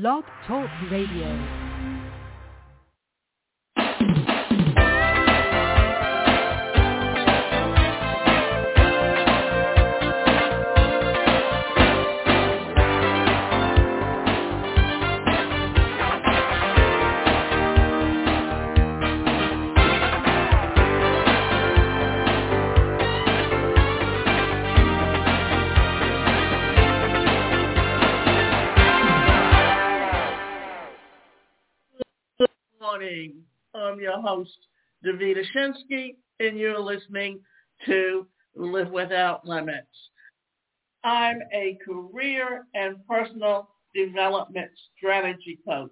Blog Talk Radio. Morning. I'm your host, Davida Shinsky, and you're listening to Live Without Limits. I'm a career and personal development strategy coach,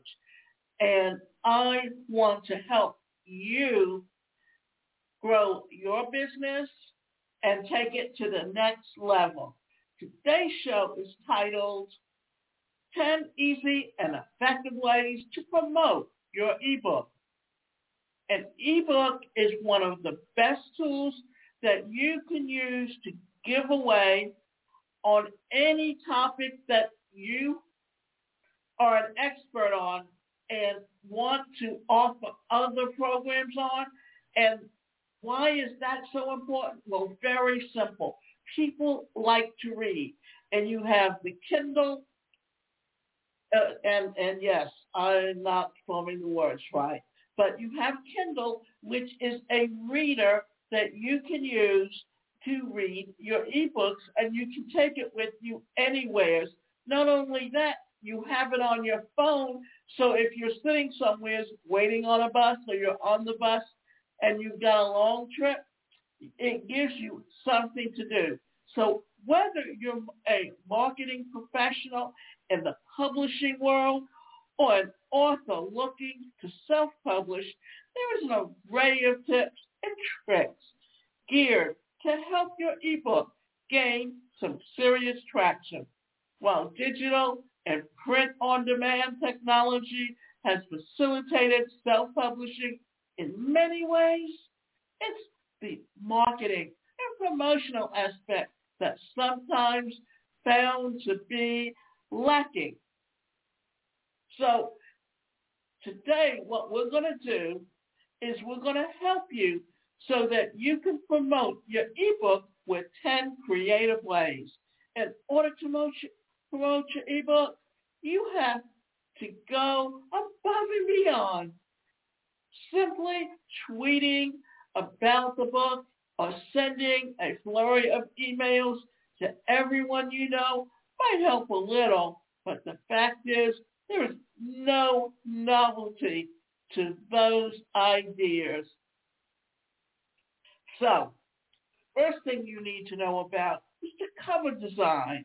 and I want to help you grow your business and take it to the next level. Today's show is titled 10 Easy and Effective Ways to Promote Your ebook. An ebook is one of the best tools that you can use to give away on any topic that you are an expert on and want to offer other programs on. And why is that so important? Well, very simple. People like to read. And you have the Kindle, uh, and, and yes, I'm not forming the words right, but you have Kindle, which is a reader that you can use to read your ebooks, and you can take it with you anywhere. Not only that, you have it on your phone, so if you're sitting somewhere waiting on a bus or you're on the bus and you've got a long trip, it gives you something to do. So whether you're a marketing professional in the publishing world or an author looking to self-publish, there is an array of tips and tricks geared to help your ebook gain some serious traction. While digital and print on-demand technology has facilitated self-publishing in many ways, it's the marketing and promotional aspect that sometimes found to be lacking. So today what we're going to do is we're going to help you so that you can promote your ebook with 10 creative ways. In order to promote your, promote your ebook, you have to go above and beyond simply tweeting about the book or sending a flurry of emails to everyone you know might help a little, but the fact is there is no novelty to those ideas. So, first thing you need to know about is the cover design.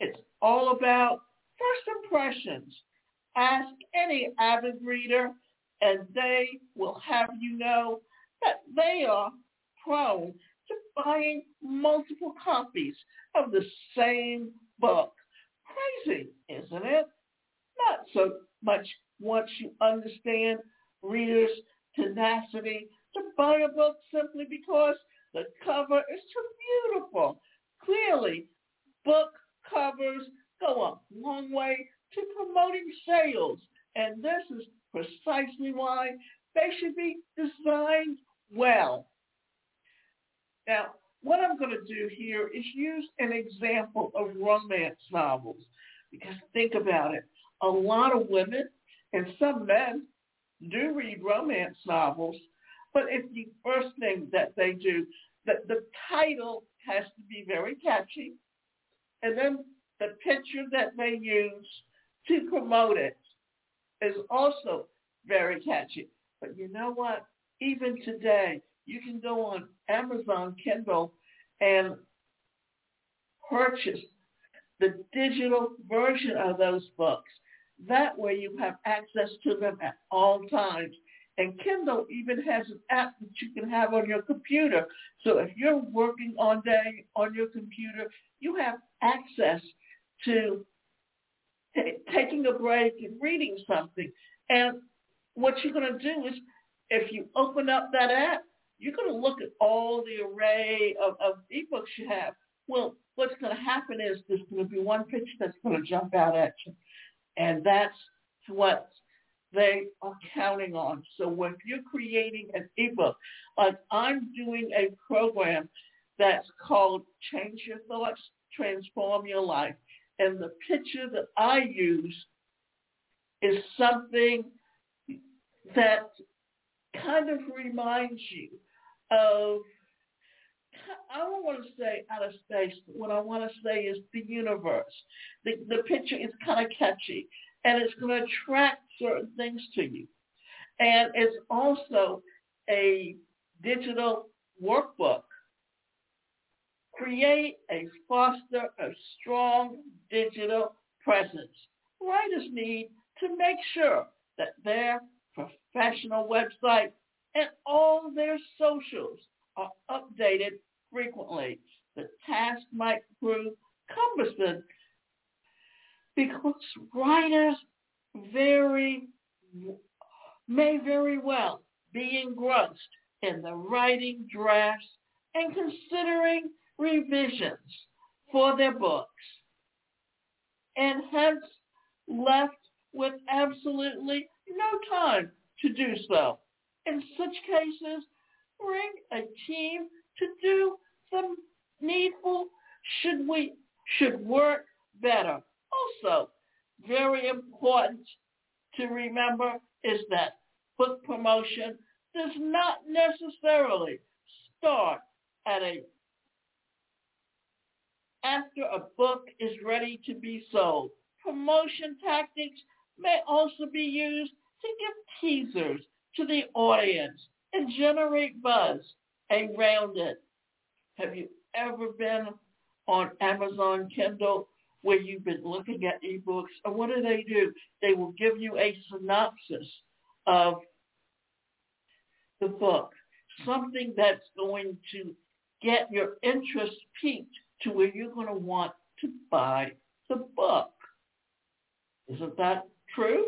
It's all about first impressions. Ask any avid reader and they will have you know that they are prone to buying multiple copies of the same book. Crazy, isn't it? Not so much once you understand readers' tenacity to buy a book simply because the cover is too beautiful. Clearly, book covers go a long way to promoting sales, and this is precisely why they should be designed well. Now, what I'm going to do here is use an example of romance novels because think about it. A lot of women and some men do read romance novels, but it's the first thing that they do. That the title has to be very catchy, and then the picture that they use to promote it is also very catchy. But you know what? Even today, you can go on Amazon Kindle and purchase the digital version of those books. That way you have access to them at all times. And Kindle even has an app that you can have on your computer. So if you're working all day on your computer, you have access to t- taking a break and reading something. And what you're going to do is if you open up that app, you're going to look at all the array of, of ebooks you have. Well, what's going to happen is there's going to be one picture that's going to jump out at you. And that's what they are counting on. So when you're creating an ebook, like I'm doing a program that's called Change Your Thoughts, Transform Your Life. And the picture that I use is something that kind of reminds you of I don't want to say outer space, but what I want to say is the universe. The, the picture is kind of catchy, and it's going to attract certain things to you. And it's also a digital workbook. Create a foster a strong digital presence. Writers need to make sure that their professional website and all their socials are updated frequently. The task might prove cumbersome because writers very may very well be engrossed in the writing drafts and considering revisions for their books and hence left with absolutely no time to do so. In such cases, bring a team to do needful should we should work better. Also, very important to remember is that book promotion does not necessarily start at a after a book is ready to be sold. Promotion tactics may also be used to give teasers to the audience and generate buzz around it. Have you ever been on Amazon Kindle where you've been looking at ebooks? Or what do they do? They will give you a synopsis of the book, something that's going to get your interest piqued to where you're going to want to buy the book. Isn't that true?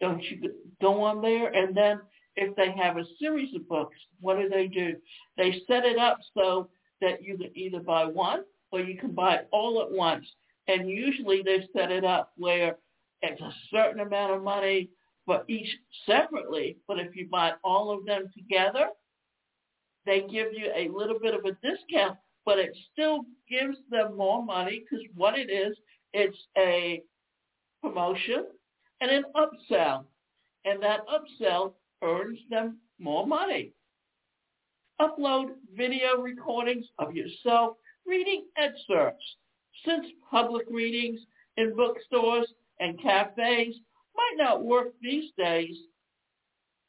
Don't you go on there and then if they have a series of books, what do they do? They set it up so that you can either buy one or you can buy all at once. And usually they set it up where it's a certain amount of money for each separately. But if you buy all of them together, they give you a little bit of a discount, but it still gives them more money because what it is, it's a promotion and an upsell. And that upsell earns them more money. Upload video recordings of yourself reading excerpts. Since public readings in bookstores and cafes might not work these days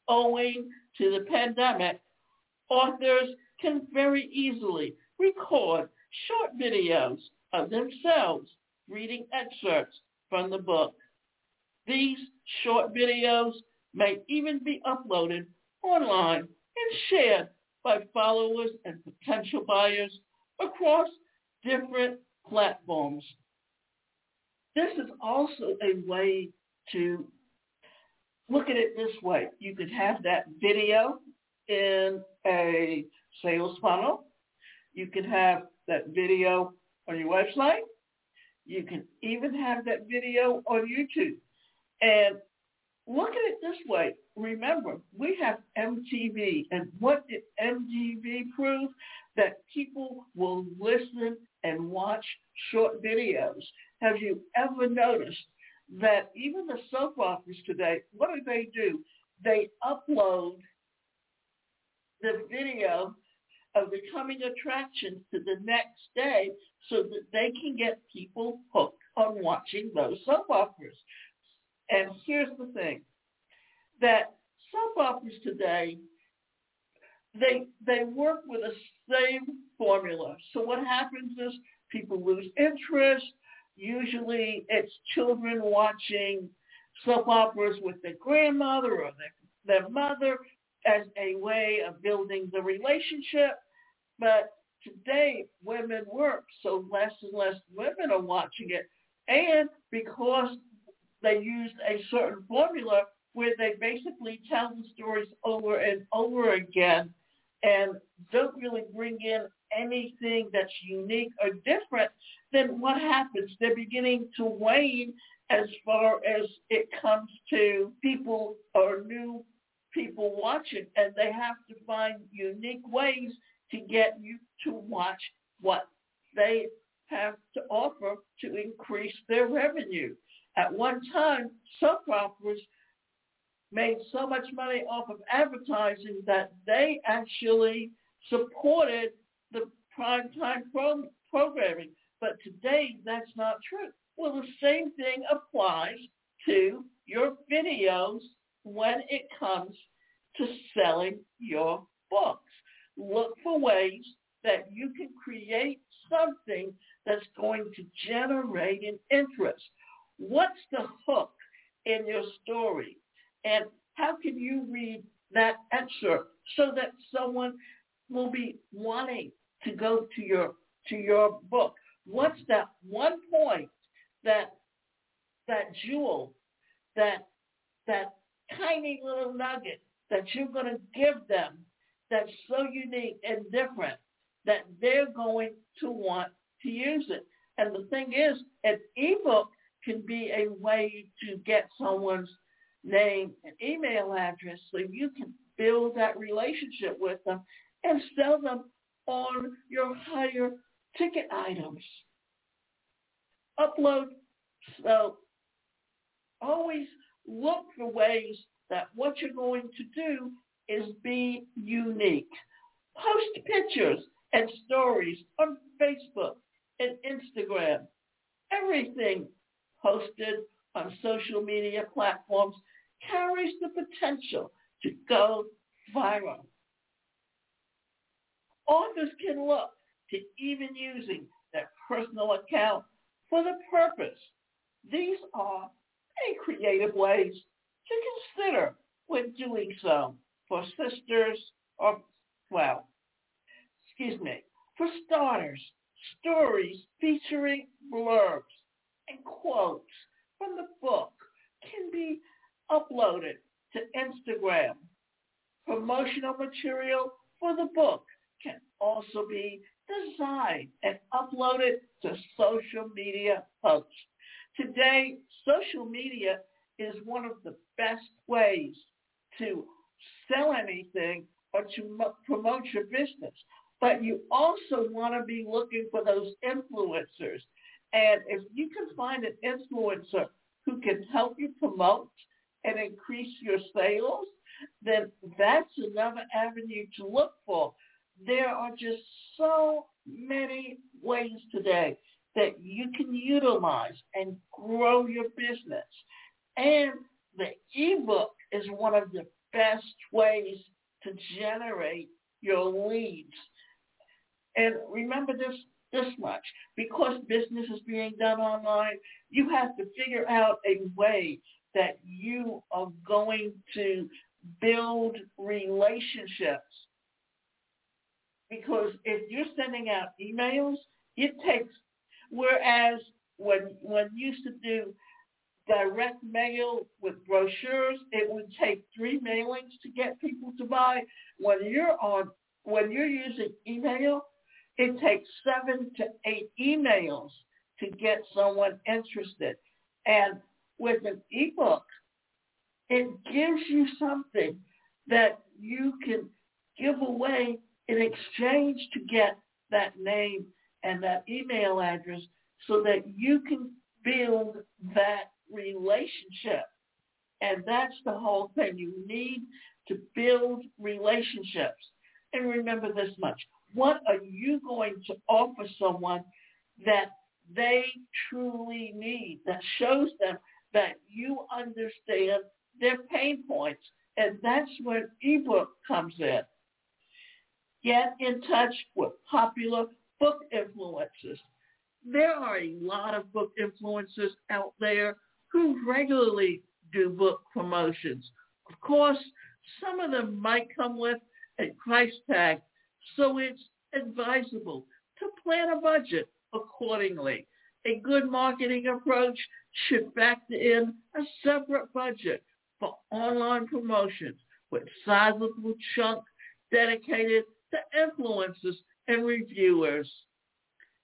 owing to the pandemic, authors can very easily record short videos of themselves reading excerpts from the book. These short videos may even be uploaded online and shared by followers and potential buyers across different platforms. This is also a way to look at it this way. You could have that video in a sales funnel. You could have that video on your website. You can even have that video on YouTube. And look at it this way. Remember, we have MTV, and what did MTV prove? That people will listen and watch short videos. Have you ever noticed that even the soap operas today, what do they do? They upload the video of the coming attractions to the next day so that they can get people hooked on watching those soap operas. And here's the thing, that soap operas today, they they work with the same formula. So what happens is people lose interest. Usually it's children watching soap operas with their grandmother or their, their mother as a way of building the relationship. But today women work, so less and less women are watching it. And because they used a certain formula where they basically tell the stories over and over again and don't really bring in anything that's unique or different, then what happens? They're beginning to wane as far as it comes to people or new people watching and they have to find unique ways to get you to watch what they have to offer to increase their revenue. At one time, soap operas made so much money off of advertising that they actually supported the primetime pro- programming. But today, that's not true. Well, the same thing applies to your videos when it comes to selling your books. Look for ways that you can create something that's going to generate an interest. What's the hook in your story? And how can you read that excerpt so that someone will be wanting to go to your to your book? What's that one point that that jewel, that that tiny little nugget that you're going to give them that's so unique and different that they're going to want to use it. And the thing is, an ebook can be a way to get someone's name and email address so you can build that relationship with them and sell them on your higher ticket items. Upload. So always look for ways that what you're going to do is be unique. Post pictures and stories on Facebook and Instagram. Everything posted on social media platforms carries the potential to go viral. Authors can look to even using their personal account for the purpose. These are many creative ways to consider when doing so for sisters or, well, excuse me, for starters, stories featuring blurbs and quotes from the book can be uploaded to Instagram. Promotional material for the book can also be designed and uploaded to social media posts. Today, social media is one of the best ways to sell anything or to promote your business. But you also want to be looking for those influencers. And if you can find an influencer who can help you promote and increase your sales, then that's another avenue to look for. There are just so many ways today that you can utilize and grow your business. And the ebook is one of the best ways to generate your leads. And remember this this much. Because business is being done online, you have to figure out a way that you are going to build relationships. Because if you're sending out emails, it takes, whereas when, when used to do direct mail with brochures, it would take three mailings to get people to buy. When you're on, when you're using email, it takes seven to eight emails to get someone interested. And with an ebook, it gives you something that you can give away in exchange to get that name and that email address so that you can build that relationship. And that's the whole thing. You need to build relationships. And remember this much. What are you going to offer someone that they truly need, that shows them that you understand their pain points? And that's where ebook comes in. Get in touch with popular book influencers. There are a lot of book influencers out there who regularly do book promotions. Of course, some of them might come with a price tag, so it's advisable to plan a budget accordingly. A good marketing approach should factor in a separate budget for online promotions with sizable chunk dedicated to influencers and reviewers.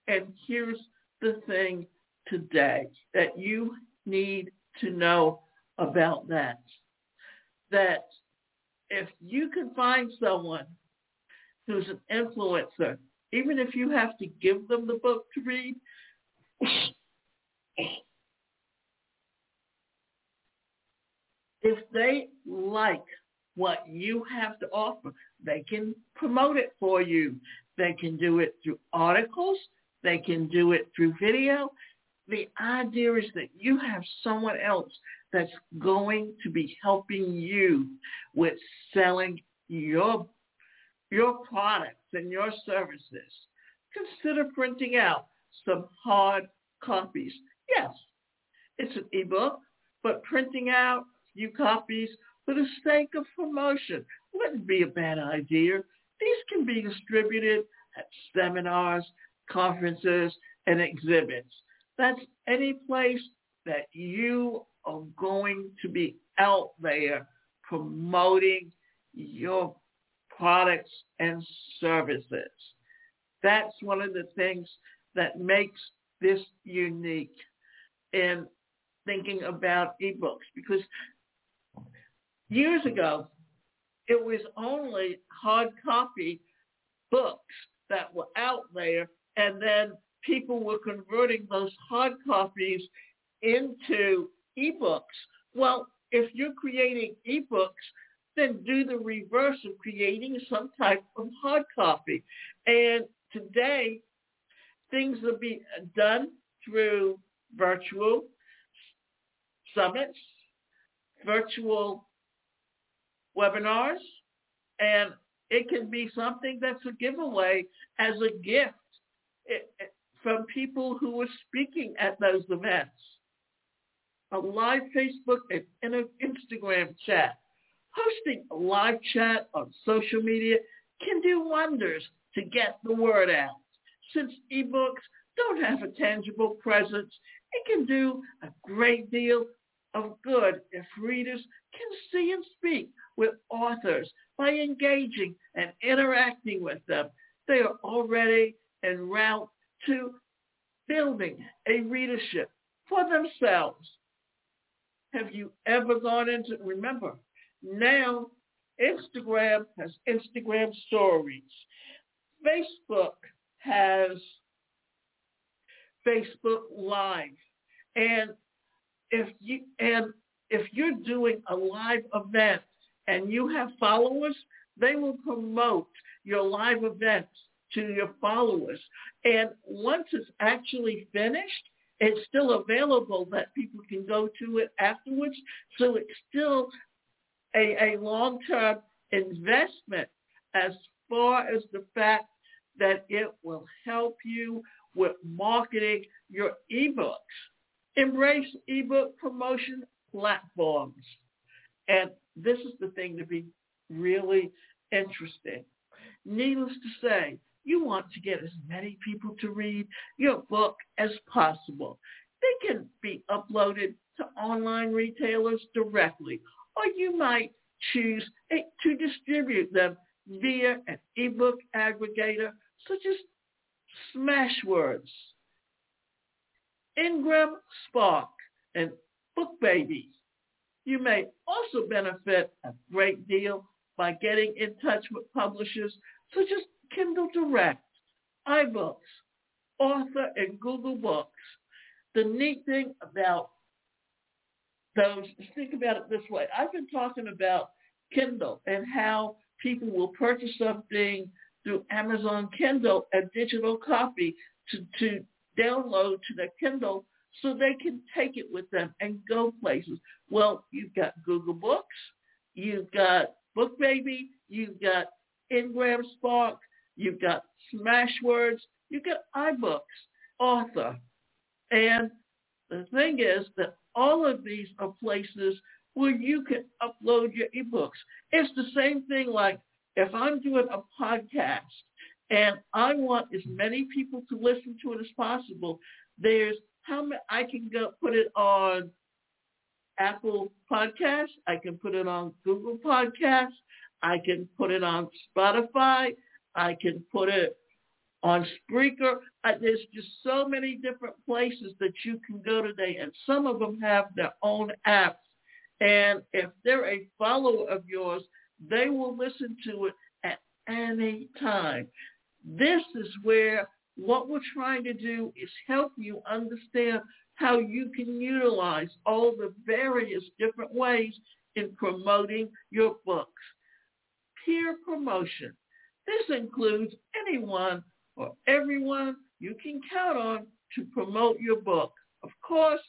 And here's the thing today that you need to know about that. That if you can find someone who's an influencer, even if you have to give them the book to read, if they like what you have to offer, they can promote it for you. They can do it through articles. They can do it through video. The idea is that you have someone else that's going to be helping you with selling your your products and your services. Consider printing out some hard copies. Yes, it's an ebook, but printing out few copies for the sake of promotion wouldn't be a bad idea. These can be distributed at seminars, conferences, and exhibits. That's any place that you are going to be out there promoting your products and services. That's one of the things that makes this unique in thinking about ebooks because years ago, it was only hard copy books that were out there and then people were converting those hard copies into ebooks. Well, if you're creating ebooks, then do the reverse of creating some type of hard copy. And today, things will be done through virtual summits, virtual webinars, and it can be something that's a giveaway as a gift it, it, from people who are speaking at those events. A live Facebook and an Instagram chat. Hosting a live chat on social media can do wonders to get the word out. Since ebooks don't have a tangible presence, it can do a great deal of good if readers can see and speak with authors by engaging and interacting with them. They are already en route to building a readership for themselves. Have you ever gone into, remember, now Instagram has Instagram stories. Facebook has Facebook Live. And if you and if you're doing a live event and you have followers, they will promote your live events to your followers. And once it's actually finished, it's still available that people can go to it afterwards. So it's still a, a long-term investment as far as the fact that it will help you with marketing your ebooks. Embrace ebook promotion platforms. And this is the thing to be really interesting. Needless to say, you want to get as many people to read your book as possible. They can be uploaded to online retailers directly, or you might choose eh, to distribute them via an ebook aggregator such as Smashwords, Ingram Spark, and BookBaby. You may also benefit a great deal by getting in touch with publishers such as Kindle Direct, iBooks, Author, and Google Books. The neat thing about those, think about it this way. I've been talking about Kindle and how people will purchase something through Amazon Kindle, a digital copy to, to download to their Kindle so they can take it with them and go places. Well, you've got Google Books, you've got BookBaby, you've got Ingram Spark, you've got Smashwords, you've got iBooks, Author. And the thing is that all of these are places where you can upload your ebooks. It's the same thing like if I'm doing a podcast and I want as many people to listen to it as possible, there's how many, I can go put it on Apple Podcasts. I can put it on Google Podcasts. I can put it on Spotify. I can put it on Spreaker. There's just so many different places that you can go today, and some of them have their own apps. And if they're a follower of yours, they will listen to it at any time. This is where what we're trying to do is help you understand how you can utilize all the various different ways in promoting your books. Peer promotion. This includes anyone or everyone you can count on to promote your book. Of course,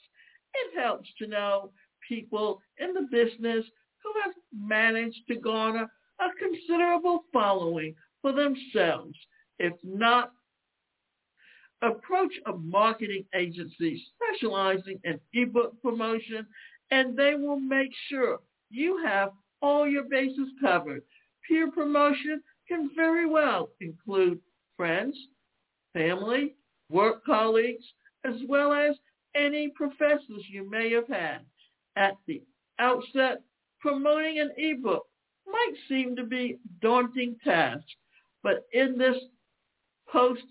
it helps to know people in the business who have managed to garner a considerable following for themselves. If not, approach a marketing agency specializing in ebook promotion and they will make sure you have all your bases covered. Peer promotion can very well include friends, family, work colleagues, as well as any professors you may have had. At the outset, promoting an ebook might seem to be daunting task, but in this post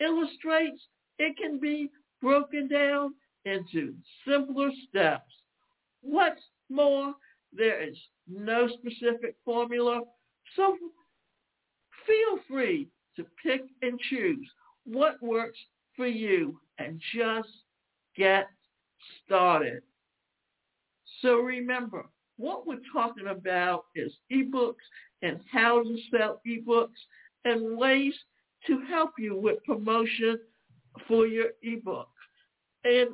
illustrates it can be broken down into simpler steps. What's more, there is no specific formula, so feel free to pick and choose what works for you and just get started. So remember, what we're talking about is ebooks and how to sell ebooks and ways to help you with promotion for your ebook. And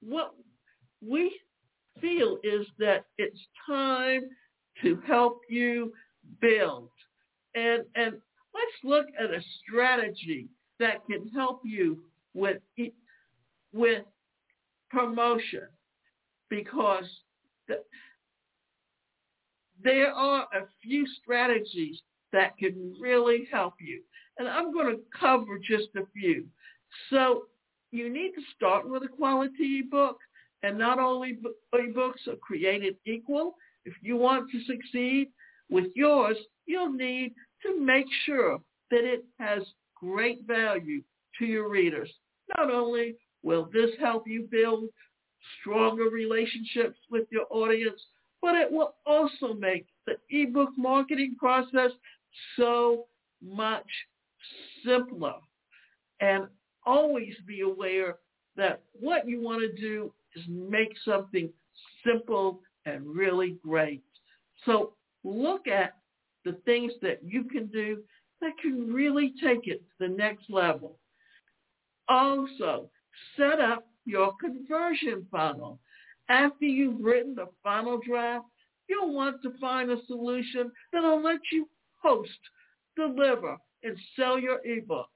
what we feel is that it's time to help you build. And, and let's look at a strategy that can help you with, with promotion because the, there are a few strategies that can really help you. And I'm going to cover just a few. So you need to start with a quality ebook. And not only ebooks are created equal. If you want to succeed with yours, you'll need to make sure that it has great value to your readers. Not only will this help you build stronger relationships with your audience, but it will also make the ebook marketing process so much simpler. And always be aware that what you want to do is make something simple and really great. So look at the things that you can do that can really take it to the next level. Also, set up your conversion funnel. After you've written the final draft, you'll want to find a solution that'll let you host, deliver, and sell your ebook.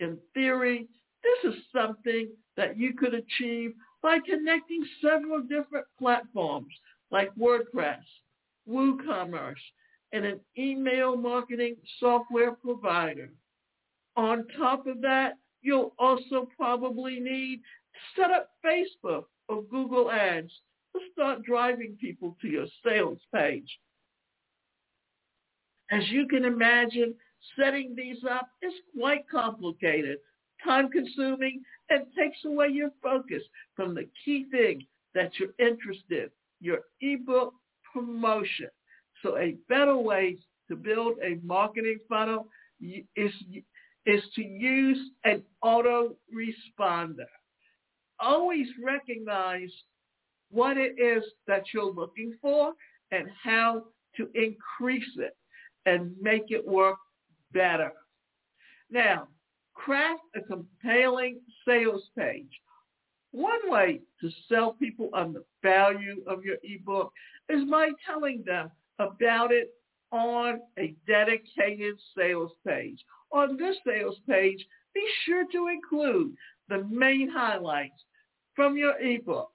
In theory, this is something that you could achieve by connecting several different platforms like WordPress, WooCommerce, and an email marketing software provider. On top of that, you'll also probably need set up Facebook or Google Ads to start driving people to your sales page. As you can imagine, setting these up is quite complicated, time-consuming, and takes away your focus from the key thing that you're interested, in, your ebook promotion. So a better way to build a marketing funnel is, is to use an autoresponder always recognize what it is that you're looking for and how to increase it and make it work better. Now, craft a compelling sales page. One way to sell people on the value of your ebook is by telling them about it on a dedicated sales page. On this sales page, be sure to include the main highlights from your ebook.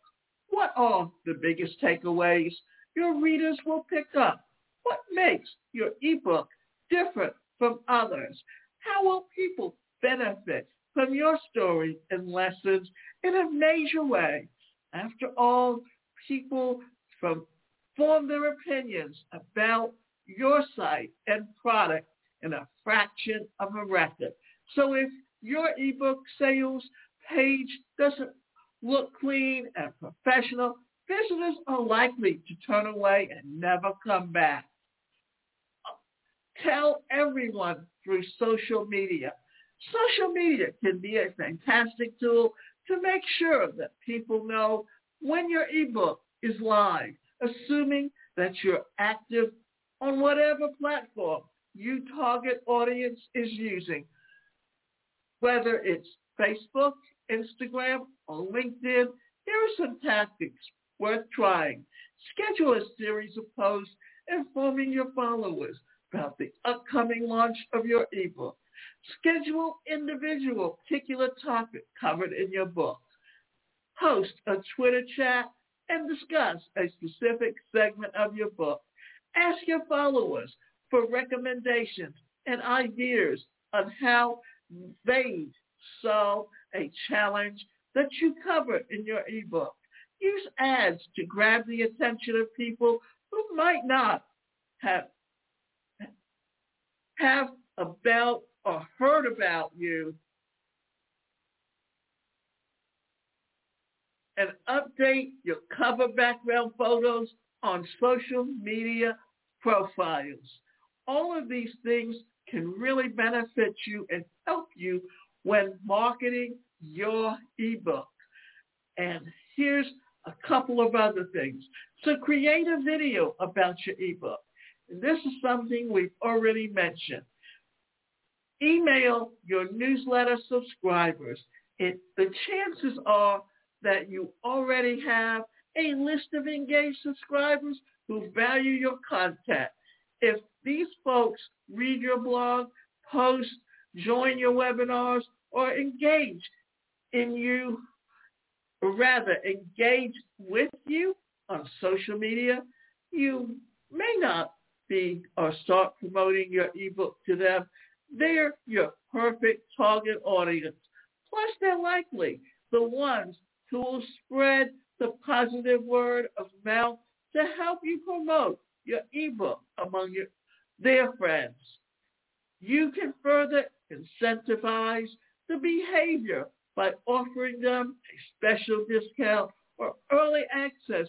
What are the biggest takeaways your readers will pick up? What makes your ebook different from others? How will people benefit from your story and lessons in a major way? After all, people from form their opinions about your site and product in a fraction of a record. So if your ebook sales page doesn't look clean and professional, visitors are likely to turn away and never come back. Tell everyone through social media. Social media can be a fantastic tool to make sure that people know when your ebook is live, assuming that you're active on whatever platform you target audience is using, whether it's Facebook, Instagram, or LinkedIn, here are some tactics worth trying. Schedule a series of posts informing your followers about the upcoming launch of your ebook. Schedule individual particular topic covered in your book. Host a Twitter chat and discuss a specific segment of your book. Ask your followers for recommendations and ideas on how they solve a challenge that you cover in your ebook. Use ads to grab the attention of people who might not have have about or heard about you and update your cover background photos on social media profiles. All of these things can really benefit you and help you when marketing your ebook. And here's a couple of other things. So create a video about your ebook. This is something we've already mentioned. Email your newsletter subscribers. It, the chances are that you already have a list of engaged subscribers who value your content. If these folks read your blog, post, join your webinars, or engage in you, or rather engage with you on social media, you may not be or start promoting your ebook to them. They're your perfect target audience. Plus, they're likely the ones who will spread the positive word of mouth to help you promote your ebook among your, their friends. You can further incentivize the behavior by offering them a special discount or early access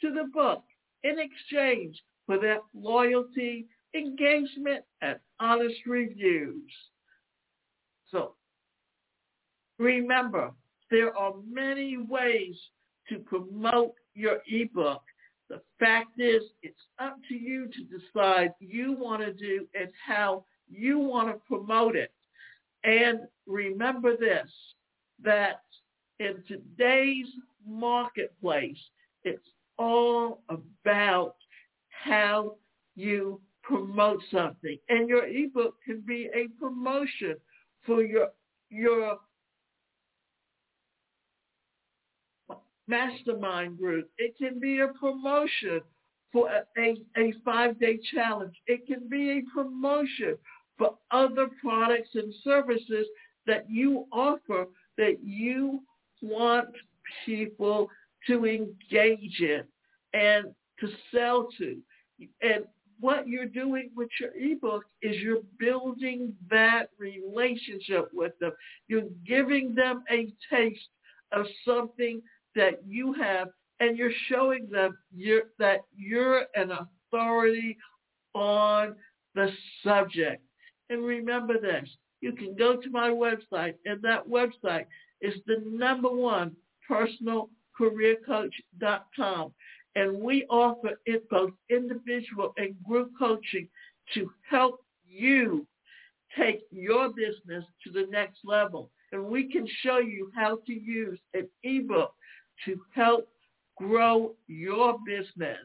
to the book in exchange for their loyalty, engagement, and honest reviews. So remember, there are many ways to promote your ebook. The fact is, it's up to you to decide you want to do and how you want to promote it. And remember this, that in today's marketplace, it's all about how you promote something. And your ebook can be a promotion for your your mastermind group. It can be a promotion for a, a, five-day challenge. It can be a promotion for other products and services that you offer that you want people to engage in and to sell to. And what you're doing with your ebook is you're building that relationship with them. You're giving them a taste of something that you have and you're showing them you're, that you're an authority on the subject. And remember this, you can go to my website and that website is the number one personalcareercoach.com. And we offer it both individual and group coaching to help you take your business to the next level. And we can show you how to use an ebook to help grow your business.